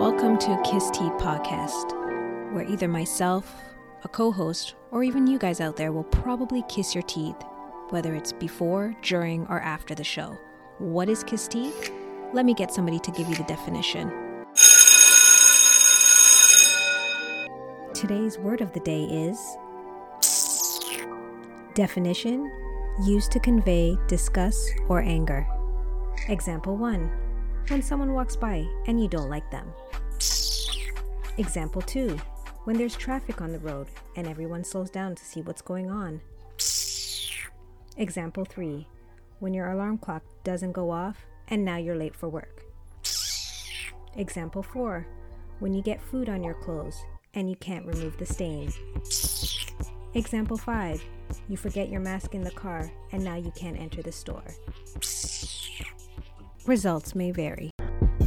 Welcome to Kiss Tea Podcast, where either myself, a co host, or even you guys out there will probably kiss your teeth, whether it's before, during, or after the show. What is kiss teeth? Let me get somebody to give you the definition. Today's word of the day is definition used to convey disgust or anger. Example 1 When someone walks by and you don't like them. Example 2 When there's traffic on the road and everyone slows down to see what's going on. Example 3 When your alarm clock doesn't go off and now you're late for work. Example 4 When you get food on your clothes and you can't remove the stain. Example 5 You forget your mask in the car and now you can't enter the store. Results may vary.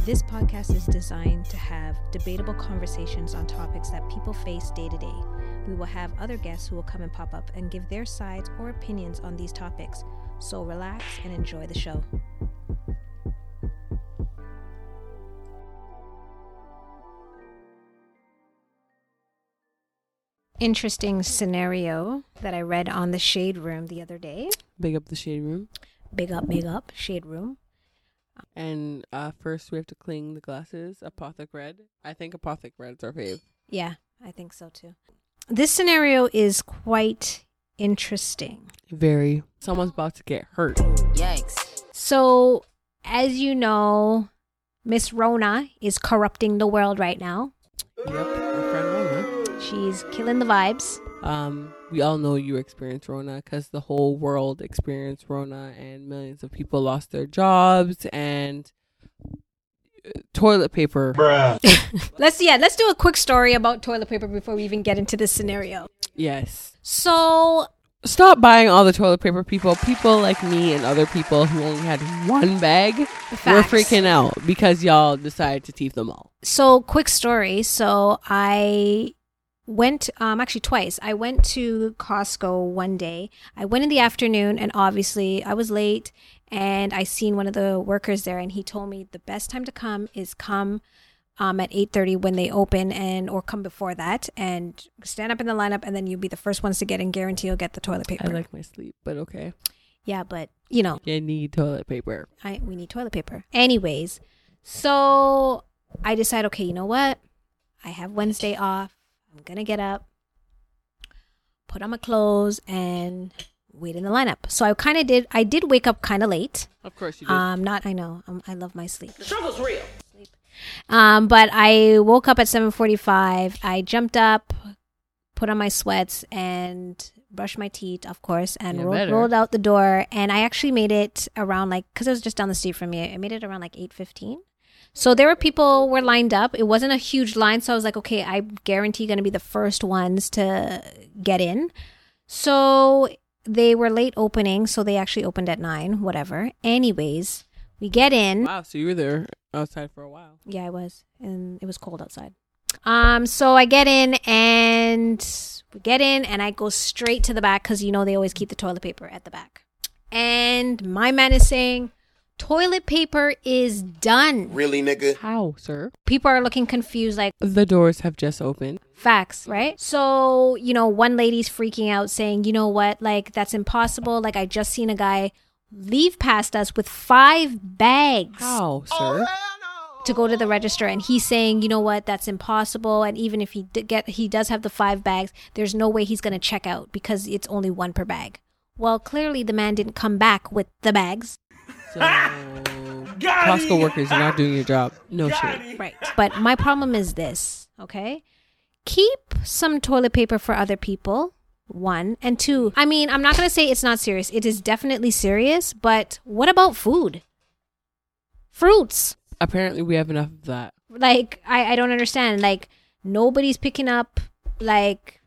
This podcast is designed to have debatable conversations on topics that people face day to day. We will have other guests who will come and pop up and give their sides or opinions on these topics. So relax and enjoy the show. Interesting scenario that I read on the Shade Room the other day. Big up the shade room. Big up, big up, Shade Room. And uh, first we have to clean the glasses. Apothic red. I think Apothic red's our fave. Yeah, I think so too. This scenario is quite interesting. Very. Someone's about to get hurt. Yikes. So, as you know, Miss Rona is corrupting the world right now. Yep. Our friend Rona. She's killing the vibes. Um, we all know you experienced Rona because the whole world experienced Rona, and millions of people lost their jobs and uh, toilet paper. Let's yeah, let's do a quick story about toilet paper before we even get into this scenario. Yes. So, Stop buying all the toilet paper, people. People like me and other people who only had one bag were Facts. freaking out because y'all decided to teeth them all. so quick story. So I went um actually twice. I went to Costco one day. I went in the afternoon and obviously I was late and I seen one of the workers there and he told me the best time to come is come um at 8:30 when they open and or come before that and stand up in the lineup and then you'll be the first ones to get in guarantee you'll get the toilet paper. I like my sleep, but okay. yeah, but you know, You need toilet paper. I we need toilet paper. Anyways, so I decide, okay, you know what? I have Wednesday off. I'm gonna get up, put on my clothes, and wait in the lineup. So I kind of did. I did wake up kind of late. Of course you did. Um, not I know. Um, I love my sleep. The struggle's real. Um, but I woke up at 7:45. I jumped up, put on my sweats, and brushed my teeth, of course, and Yeah, ro- rolled out the door. And I actually made it around like because it was just down the street from me. I made it around like 8:15. So there were people were lined up. It wasn't a huge line, so I was like, okay, I guarantee going to be the first ones to get in. So they were late opening, so they actually opened at nine. Whatever. Anyways, we get in. wow, so you were there outside for a while. Yeah, I was, and it was cold outside. Um, so I get in and we get in, and I go straight to the back because you know they always keep the toilet paper at the back. And my man is saying, "Toilet paper is done." Really, nigga? How, sir? People are looking confused, like The doors have just opened. facts, right? So you know, one lady's freaking out, saying, "You know what? Like that's impossible. Like I just seen a guy." Leave past us with five bags. How, sir? Oh, to go to the register and he's saying you know what that's impossible and even if he did get he does have the five bags there's no way he's going to check out because it's only one per bag well clearly the man didn't come back with the bags So, Costco workers, you're not doing your job. No shit. right. But my problem is this okay? Keep some toilet paper for other people one and two i mean i'm not going to say it's not serious. It is definitely serious but what about food? Fruits. Apparently, we have enough of that. like I, I don't understand. Like nobody's picking up like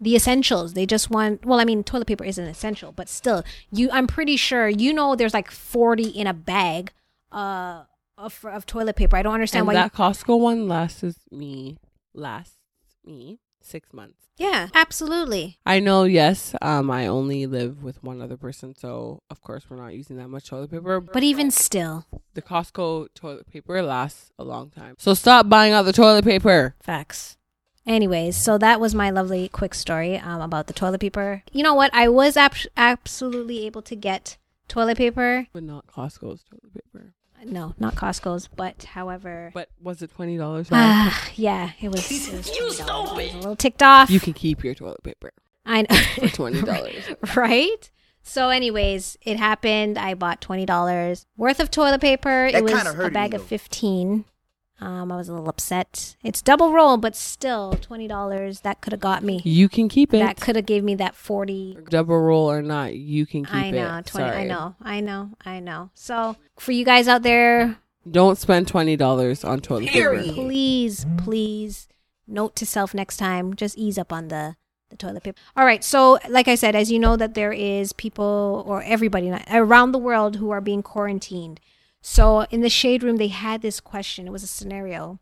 the essentials they just want well i mean toilet paper isn't essential but still you i'm pretty sure you know there's like 40 in a bag uh of, of toilet paper i don't understand And why that Costco one lasts me lasts me six months. Yeah, absolutely. I know, yes, um, I only live with one other person, so of course we're not using that much toilet paper. But even still, the Costco toilet paper lasts a long time. So stop buying all the toilet paper. facts. Anyways, so that was my lovely quick story um, about the toilet paper. You know what? I was ab- absolutely able to get toilet paper. But not Costco's toilet paper. No, not Costco's, but however. But was it twenty dollars? Ah, yeah, it was. It was you stupid. I was a little ticked off. you can keep your toilet paper I know. for twenty dollars. right? So, anyways, it happened. I bought twenty dollars worth of toilet paper. That it was kinda a bag me, of fifteen. Um, I was a little upset. It's double roll, but still twenty dollars. That could have got me. you can keep it. That could have gave me that forty. Double roll or not, you can keep it. I it. know twenty. I know. I know. I know. So for you guys out there, Don't spend twenty dollars on toilet paper. please, please, note to self next time, just ease up on the the toilet paper. All right. So, like I said, as you know, that there is people or everybody around the world who are being quarantined. So, in the shade room, they had this question. It was a scenario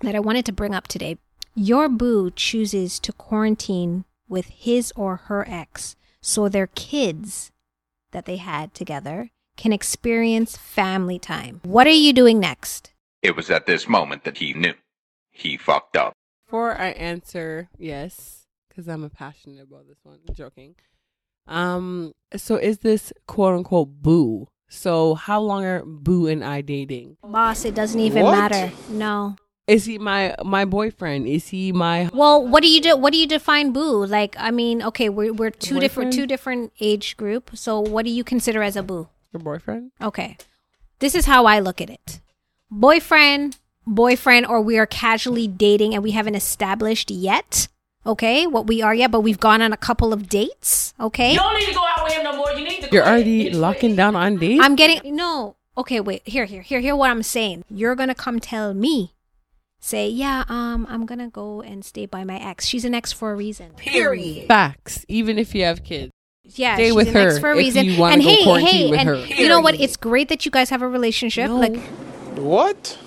that I wanted to bring up today. Your boo chooses to quarantine with his or her ex, so their kids that they had together can experience family time. What are you doing next? It was at this moment that he knew. He fucked up. Before I answer yes, because I'm a passionate about this one. I'm joking. Um. So is this quote unquote boo? So how long are boo and I dating? Boss, it doesn't even What? matter. No. Is he my my boyfriend? Is he my Well, what do you do? What do you define boo? Like, I mean, okay, we're we're two different two different age group. So, what do you consider as a boo? your boyfriend? Okay, this is how I look at it: boyfriend, boyfriend, or we are casually dating and we haven't established yet. Okay, what we are yet, but we've gone on a couple of dates. Okay, You don't need to go out with him no more. You need to. You're quit. already It's locking down on dates. I'm getting no. Okay, wait. Here, here, here, here. What I'm saying. You're gonna come tell me. Say, yeah. Um, I'm gonna go and stay by my ex. She's an ex for a reason. Period. Facts. Even if you have kids, Yeah, Stay she's with an ex her for a if reason. you wanna and hey, hey, with and her. you know what? It's great that you guys have a relationship. No. Like, What?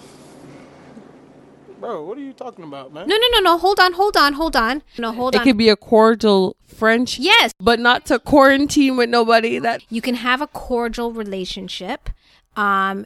Bro, what are you talking about, man? no, no, no, no. Hold on, hold on, hold on. No, hold on. it on. could be a cordial French. yes, but not to quarantine with nobody. That you can have a cordial relationship. Um,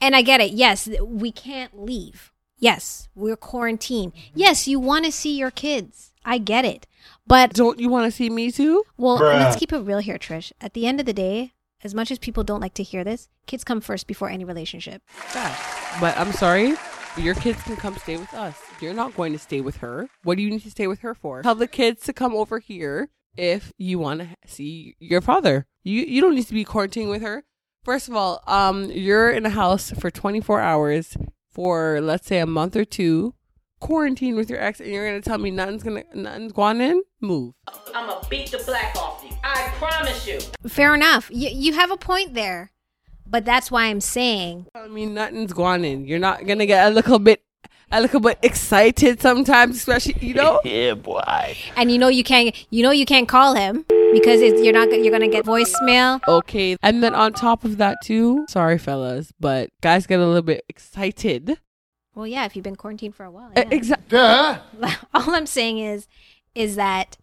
and I get it. Yes, we can't leave. Yes, we're quarantined. Yes, you want to see your kids. I get it. But don't you want to see me too? Well, Bruh. let's keep it real here, Trish. At the end of the day, as much as people don't like to hear this, kids come first before any relationship. Facts. But I'm sorry, your kids can come stay with us. You're not going to stay with her. What do you need to stay with her for? Tell the kids to come over here if you want to see your father. You you don't need to be quarantining with her. First of all, um, you're in a house for 24 hours for let's say a month or two, quarantine with your ex, and you're gonna tell me nothing's gonna nothing's going in. Move. I'm gonna beat the black off you. I promise you. Fair enough. You, you have a point there. But that's why I'm saying, I mean, nothing's going in. You're not gonna get a little bit, a little bit excited sometimes, especially you know. Yeah, boy. and you know you can't, you know you can't call him because it's, you're not, you're gonna get voicemail. Okay, and then on top of that too, sorry fellas, but guys get a little bit excited. Well, yeah, if you've been quarantined for a while. Yeah. Exactly. All I'm saying is, is that,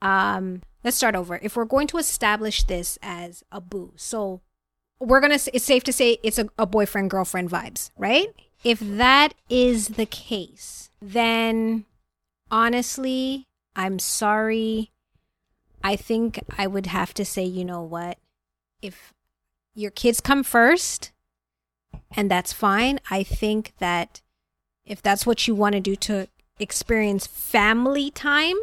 um, let's start over. If we're going to establish this as a boo, so we're gonna, it's safe to say it's a, a boyfriend girlfriend vibes, right? If that is the case, then honestly, I'm sorry. I think I would have to say, you know what? If your kids come first, and that's fine, I think that if that's what you want to do to experience family time,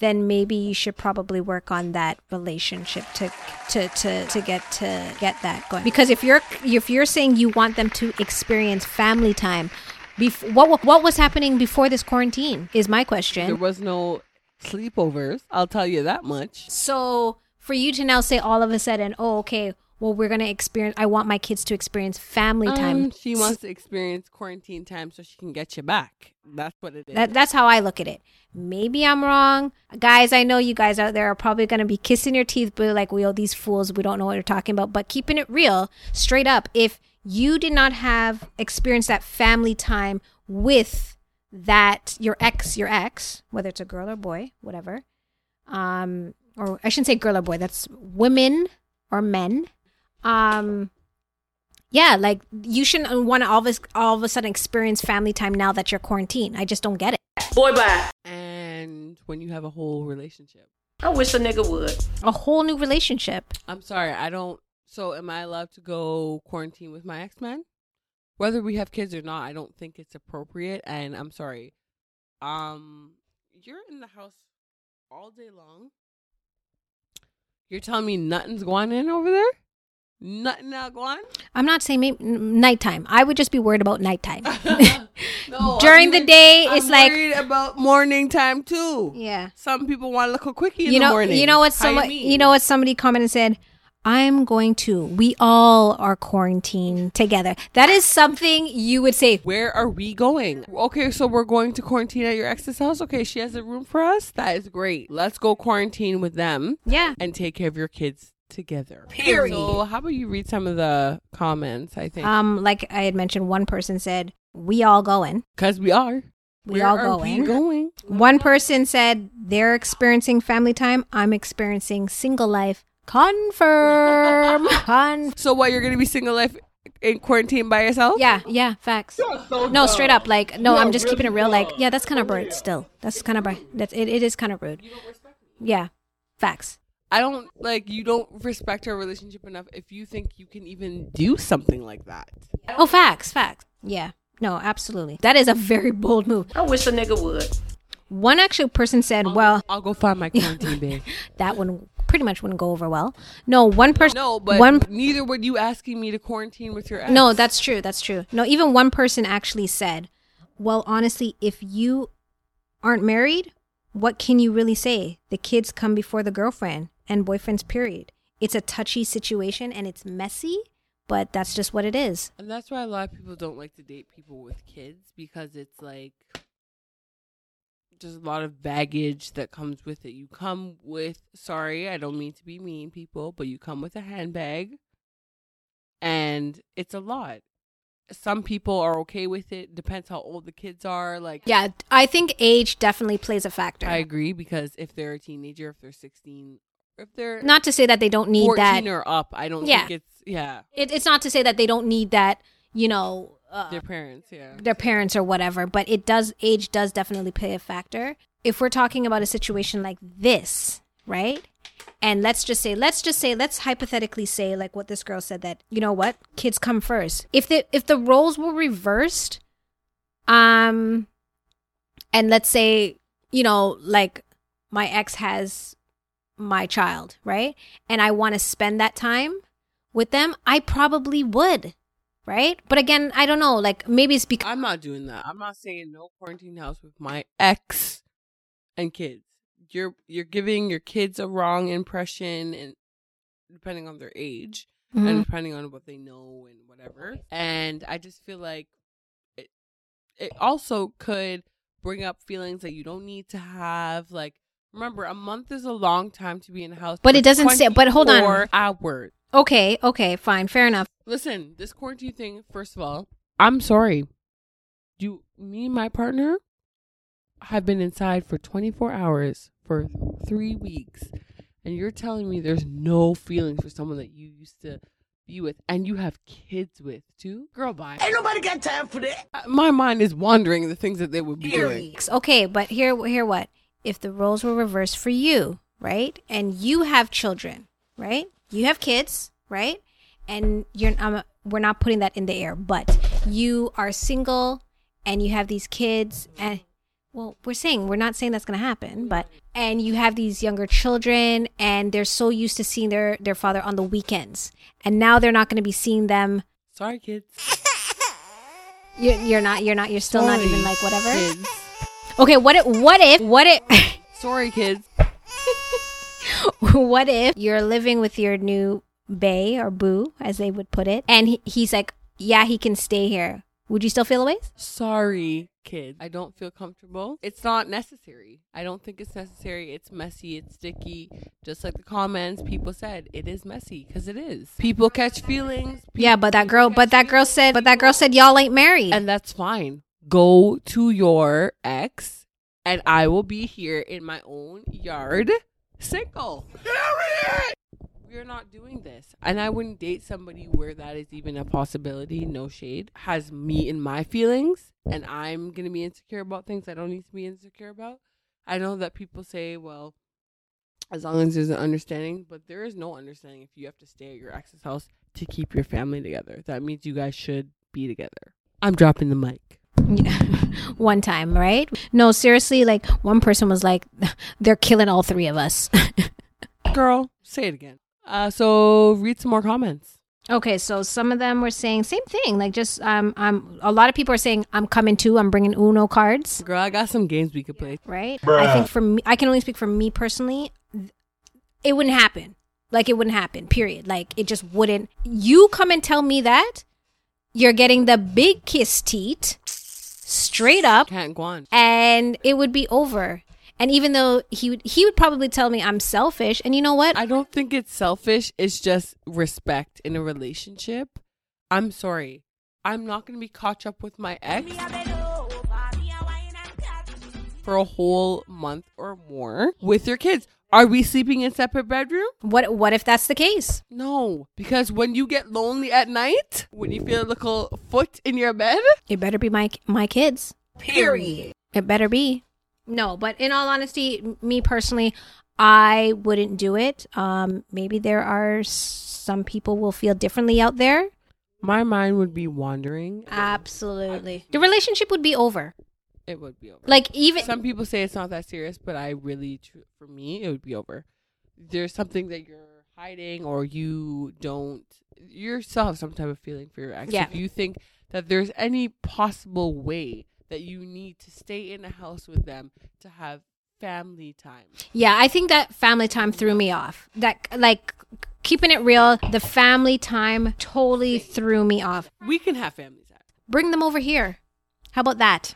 then maybe you should probably work on that relationship to to to to get to get that going. Because if you're if you're saying you want them to experience family time, bef- what what was happening before this quarantine is my question. There was no sleepovers. I'll tell you that much. So for you to now say all of a sudden, oh okay, well we're gonna experience. I want my kids to experience family time. Um, she wants to experience quarantine time so she can get you back. That's what it is. That, that's how I look at it. Maybe I'm wrong. Guys, I know you guys out there are probably going to be kissing your teeth, but like, we are these fools. We don't know what you're talking about. But keeping it real, straight up, if you did not have experienced that family time with that your ex, your ex, whether it's a girl or boy, whatever, um, or I shouldn't say girl or boy, that's women or men. Um, yeah, like you shouldn't want to all of a, all of a sudden experience family time now that you're quarantined. I just don't get it. Boy, bye. And when you have a whole relationship. I wish a nigga would. A whole new relationship. I'm sorry, I don't. So, am I allowed to go quarantine with my ex man? Whether we have kids or not, I don't think it's appropriate. And I'm sorry. Um, you're in the house all day long. You're telling me nothing's going in over there? Nothing not going? I'm not saying maybe, nighttime. I would just be worried about nighttime. No, During I'm the even- day, I'm it's like- worried about morning time too. yeah. Some people want to look a quickie in you the know, morning. you know what? How you mean? you know what? Somebody commented and said, "I'm going to. We all are quarantined together." That is something you would say. Where are we going? Okay, so we're going to quarantine at your ex's house. Okay, she has a room for us. That is great. Let's go quarantine with them Yeah. and take care of your kids together. Period. So, how about you read some of the comments? I think Um, like I had mentioned, one person said, "We all going." because we are. We Where all are we going. going? One person said they're experiencing family time. I'm experiencing single life. Confirm. Con- So, what? You're gonna be single life in quarantine by yourself? yeah, yeah, facts. No, straight up. Like, no, I'm just keeping it real. Like, yeah, that's kind of rude. Still, that's kind of that's it. It is kind of rude. Yeah, facts. I don't like you. Don't respect our relationship enough if you think you can even do something like that. Oh, facts, facts. Yeah. No, absolutely. That is a very bold move. I wish a nigga would. One actual person said, well, I'll go find my quarantine babe. that one pretty much wouldn't go over well. No, one person. No, but one. neither would you asking me to quarantine with your ex. No, that's true. That's true. No, even one person actually said, well, honestly, if you aren't married, what can you really say? The kids come before the girlfriend and boyfriends, period. It's a touchy situation and it's messy, but that's just what it is. And that's why a lot of people don't like to date people with kids because it's like there's a lot of baggage that comes with it. You come with sorry, I don't mean to be mean people, but you come with a handbag and it's a lot. Some people are okay with it, depends how old the kids are. Like Yeah, I think age definitely plays a factor. I agree because if they're a teenager, if they're 16, if they're Not to say that they don't need 14 that. or up, I don't Yeah. think it's yeah, It, it's not to say that they don't need that, you know, uh, their parents, yeah. their parents or whatever, but it does age does definitely play a factor. If we're talking about a situation like this, right? And let's just say, let's just say, let's hypothetically say, like what this girl said that you know what, kids come first. If the if the roles were reversed, um, and let's say you know, like my ex has my child, right? And I want to spend that time with them, I probably would, right? But again, I don't know. Like maybe it's because I'm not doing that. I'm not saying no quarantine house with my ex and kids. You're you're giving your kids a wrong impression and depending on their age Mm-hmm. and depending on what they know and whatever. And I just feel like it it also could bring up feelings that you don't need to have like remember a month is a long time to be in a house But it doesn't say- but hold on. 24 hours okay, okay, fine, fair enough. Listen, this quarantine thing, first of all, I'm sorry. You, me and my partner have been inside for 24 hours for three weeks. And you're telling me there's no feelings for someone that you used to be with and you have kids with too? Girl, bye. Ain't nobody got time for that. Uh, My mind is wandering the things that they would be doing. Okay, but here, here, what? If the roles were reversed for you, right? And you have children, right? You have kids, right? And you're, um, we're not putting that in the air, but you are single and you have these kids, and well, we're saying we're not saying that's going to happen, but and you have these younger children, and they're so used to seeing their their father on the weekends, and now they're not going to be seeing them. Sorry, kids. You're, you're not. You're not. You're still not even like whatever. Kids. Okay, what if what if what if Sorry, kids. what if you're living with your new bae or boo, as they would put it, and he, he's like, yeah, he can stay here. Would you still feel away? Sorry, kid. I don't feel comfortable. It's not necessary. I don't think it's necessary. It's messy. It's sticky. Just like the comments, people said it is messy because it is. People catch feelings. Yeah, but that girl, but that girl said, but that girl said y'all ain't married. and that's fine. Go to your ex and I will be here in my own yard single. We're not doing this. And I wouldn't date somebody where that is even a possibility, no shade, has me in my feelings and I'm going to be insecure about things I don't need to be insecure about. I know that people say, well, as long as there's an understanding, but there is no understanding if you have to stay at your ex's house to keep your family together. That means you guys should be together. I'm dropping the mic. Yeah. one time, right? No, seriously, like one person was like, they're killing all three of us. Girl, say it again. Uh, so read some more comments. okay, so some of them were saying same thing, like just um, I'm. A lot of people are saying I'm coming too. I'm bringing Uno cards, Girl, I got some games we could play. right? I think for me, I can only speak for me personally. It wouldn't happen. Like it wouldn't happen. Period. Like it just wouldn't. You come and tell me that you're getting the big kiss teat straight up Can't go on. and it would be over. And even though he would, he would probably tell me I'm selfish, and you know what? I don't think it's selfish. It's just respect in a relationship. I'm sorry. I'm not going to be caught up with my ex for a whole month or more with your kids. Are we sleeping in separate bedroom? what what if that's the case? No, because when you get lonely at night, when you feel a little foot in your bed, It better be my my kids. Period. It better be. No, but in all honesty, me personally, I wouldn't do it. Um, maybe there are some people will feel differently out there. my mind would be wandering. Absolutely, the relationship would be over. It would be over. Like even Some people say it's not that serious, but I really, for me, it would be over. There's something that you're hiding, or you don't. You still have some type of feeling for your ex. Yeah. If you think that there's any possible way that you need to stay in a house with them to have family time, Yeah, I think that family time threw me off. That like keeping it real, the family time totally threw me off. we can have family time. Bring them over here. How about that?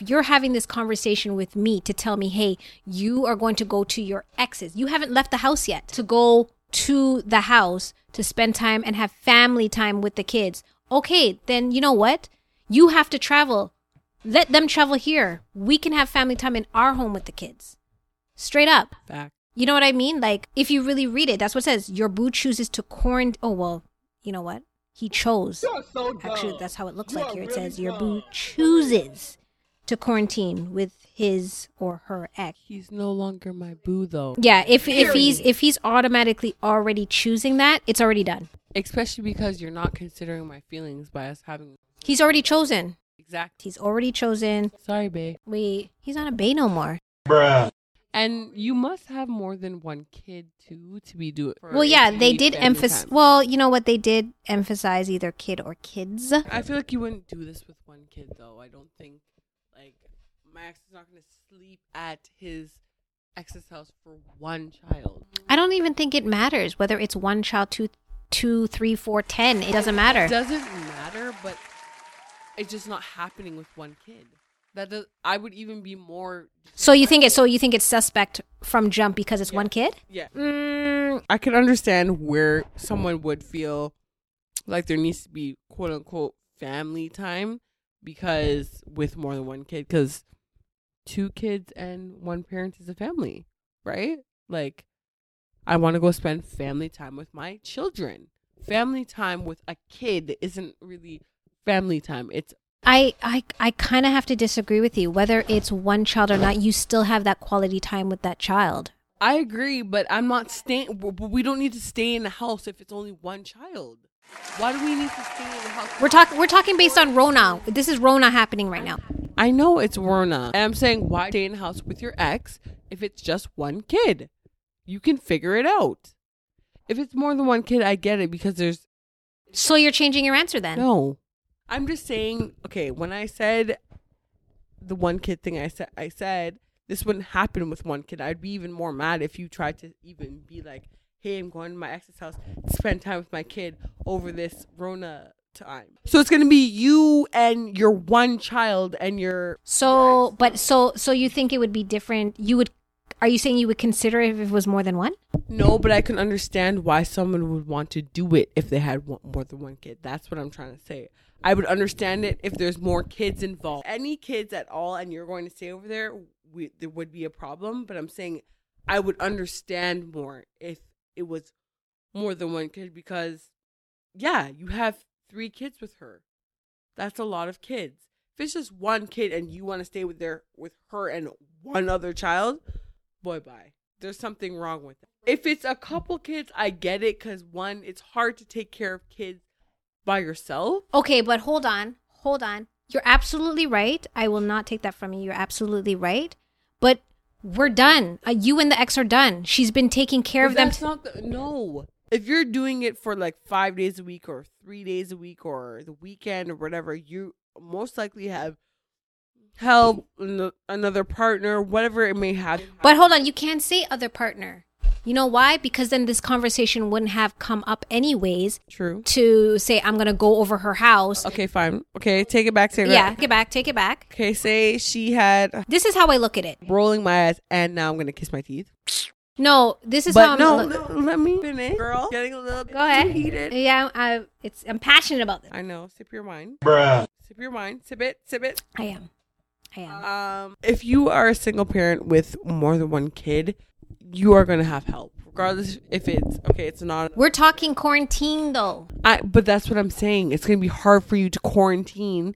You're having this conversation with me to tell me, hey, you are going to go to your exes. You haven't left the house yet to go to the house to spend time and have family time with the kids. Okay, then you know what? You have to travel. Let them travel here. We can have family time in our home with the kids. Straight up. Back. You know what I mean? Like, if you really read it, that's what it says. Your boo chooses to quarantine. Oh, well, you know what? He chose. Actually, that's how it looks like here. It says, Your boo chooses to quarantine with his or her ex. He's no longer my boo, though. Yeah, if if he's if he's automatically already choosing that, it's already done. Especially because you're not considering my feelings by us having He's already chosen. exact. He's already chosen. Sorry, babe. We he's not a bae no more. Bruh. And you must have more than one kid too to be doing. Well, yeah, they did emphasize. Well, you know what? They did emphasize either kid or kids. I feel like you wouldn't do this with one kid though. I don't think like my ex is not going to sleep at his ex's house for one child. I don't even think it matters whether it's one child, two, two, three, four, ten. It doesn't matter. It doesn't matter, but it's just not happening with one kid. That does, I would even be more. So you think it? So you think it's suspect from jump because it's one kid? Yeah. Mm, I can understand where someone would feel like there needs to be quote unquote family time because with more than one kid, because two kids and one parent is a family, right? Like, I want to go spend family time with my children. Family time with a kid isn't really family time. It's I I I kind of have to disagree with you. Whether it's one child or not, you still have that quality time with that child. I agree, but I'm not staying. We don't need to stay in the house if it's only one child. Why do we need to stay in the house? We're talking we're talking based on Rona. This is Rona happening right now. I know it's Rona. And I'm saying, why stay in the house with your ex if it's just one kid? You can figure it out. If it's more than one kid, I get it because there's So you're changing your answer then? no. I'm just saying, okay, when I said the one kid thing, I said, I said this wouldn't happen with one kid. I'd be even more mad if you tried to even be like, hey, I'm going to my ex's house to spend time with my kid over this Rona time. So it's going to be you and your one child and your So, but so so you think it would be different? You would Are you saying you would consider if it was more than one? No, but I can understand why someone would want to do it if they had one, more than one kid. That's what I'm trying to say. I would understand it if there's more kids involved. Any kids at all, and you're going to stay over there, we, there would be a problem. But I'm saying I would understand more if it was more than one kid because, yeah, you have three kids with her. That's a lot of kids. If it's just one kid and you want to stay with their with her and one other child, boy, bye. There's something wrong with it. If it's a couple kids, I get it because one, it's hard to take care of kids by yourself. Okay, but hold on. Hold on. You're absolutely right. I will not take that from you. You're absolutely right. But we're done. Uh, you and the ex are done. She's been taking care But of them. that's not the, no. If you're doing it for like five days a week or three days a week or the weekend or whatever, you most likely have help, an- another partner, whatever it may have. But hold on, you can't say other partner. You know why? Because then this conversation wouldn't have come up anyways True. to say I'm gonna go over her house. Okay, fine. Okay, take it back. Take it Yeah, back. take it back, take it back. Okay, say she had This is how I look at it. rolling my eyes, and now I'm gonna kiss my teeth. No, this is how I'm no, look- no, let me finish. Girl, getting a little bit Go ahead. too heated. Yeah, I, it's I'm passionate about this. I know. Sip your wine. Bruh. Sip your wine. Sip it. Sip it. I am. I am. Um, if you are a single parent with more than one kid, you are gonna have help, regardless if it's okay. It's not. We're talking quarantine though. I. But that's what I'm saying. It's gonna be hard for you to quarantine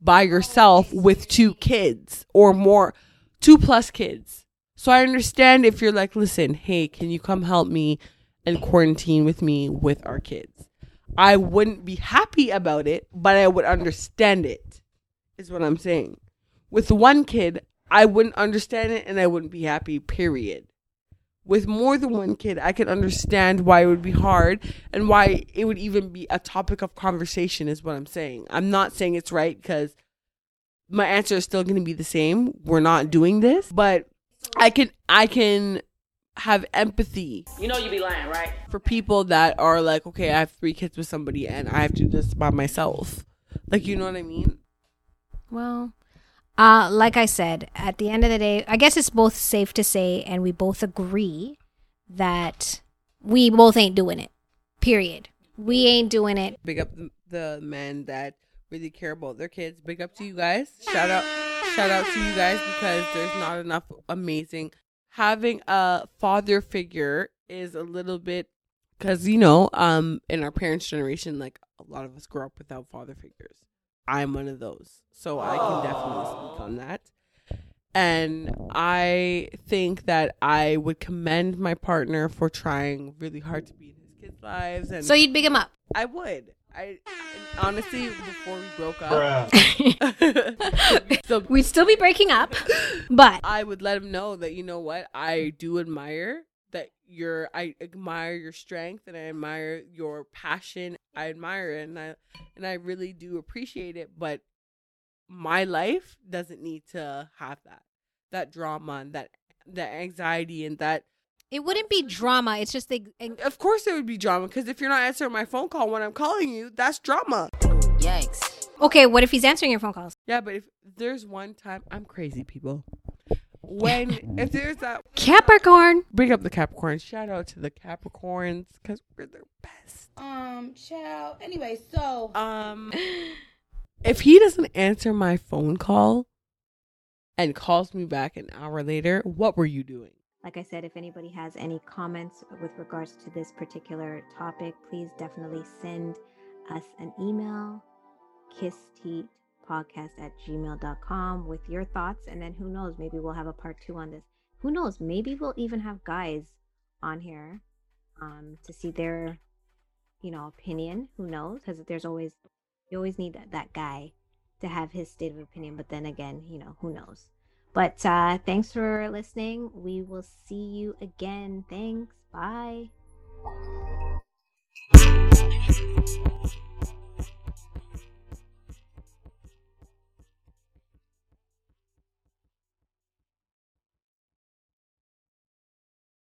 by yourself with two kids or more, two plus kids. So I understand if you're like, listen, hey, can you come help me and quarantine with me with our kids? I wouldn't be happy about it, but I would understand it. Is what I'm saying. With one kid, I wouldn't understand it and I wouldn't be happy, period. With more than one kid, I can understand why it would be hard and why it would even be a topic of conversation, is what I'm saying. I'm not saying it's right because my answer is still going to be the same. We're not doing this, but I can, I can have empathy You know you'd be lying, right? for people that are like, okay, I have three kids with somebody and I have to do this by myself. Like, you know what I mean? Well, uh, like I said, at the end of the day, I guess it's both safe to say, and we both agree that we both ain't doing it. Period. We ain't doing it. Big up the, men that really care about their kids. Big up to you guys. Shout out, shout out to you guys because there's not enough amazing. Having a father figure is a little bit because you know, um, in our parents' generation, like a lot of us grew up without father figures. I'm one of those, so I can definitely speak on that. And I think that I would commend my partner for trying really hard to be in his kids' lives and So you'd big him up. I would. I and honestly, before we broke up, Bruh. so We'd still be breaking up, but I would let him know that you know what I do admire that your I admire your strength and I admire your passion. I admire it and I and I really do appreciate it. But my life doesn't need to have that that drama and that that anxiety and that it wouldn't be drama. It's just the. of course it would be drama because if you're not answering my phone call when I'm calling you, that's drama. Yikes. Okay, what if he's answering your phone calls? Yeah, but if there's one time I'm crazy, people. When if there's that Capricorn. bring up the Capricorns, shout out to the Capricorns because we're their best. Um, child. Anyway, so Um, if he doesn't answer my phone call and calls me back an hour later, what were you doing? Like I said, if anybody has any comments with regards to this particular topic, please definitely send us an email, kissteatpodcast at gmail.com with your thoughts. And then who knows, maybe we'll have a part two on this. Who knows, maybe we'll even have guys on here um, to see their, you know, opinion. Who knows? Because there's always, you always need that, that guy to have his state of opinion. But then again, you know, who knows? But uh, thanks for listening. We will see you again. Thanks. Bye.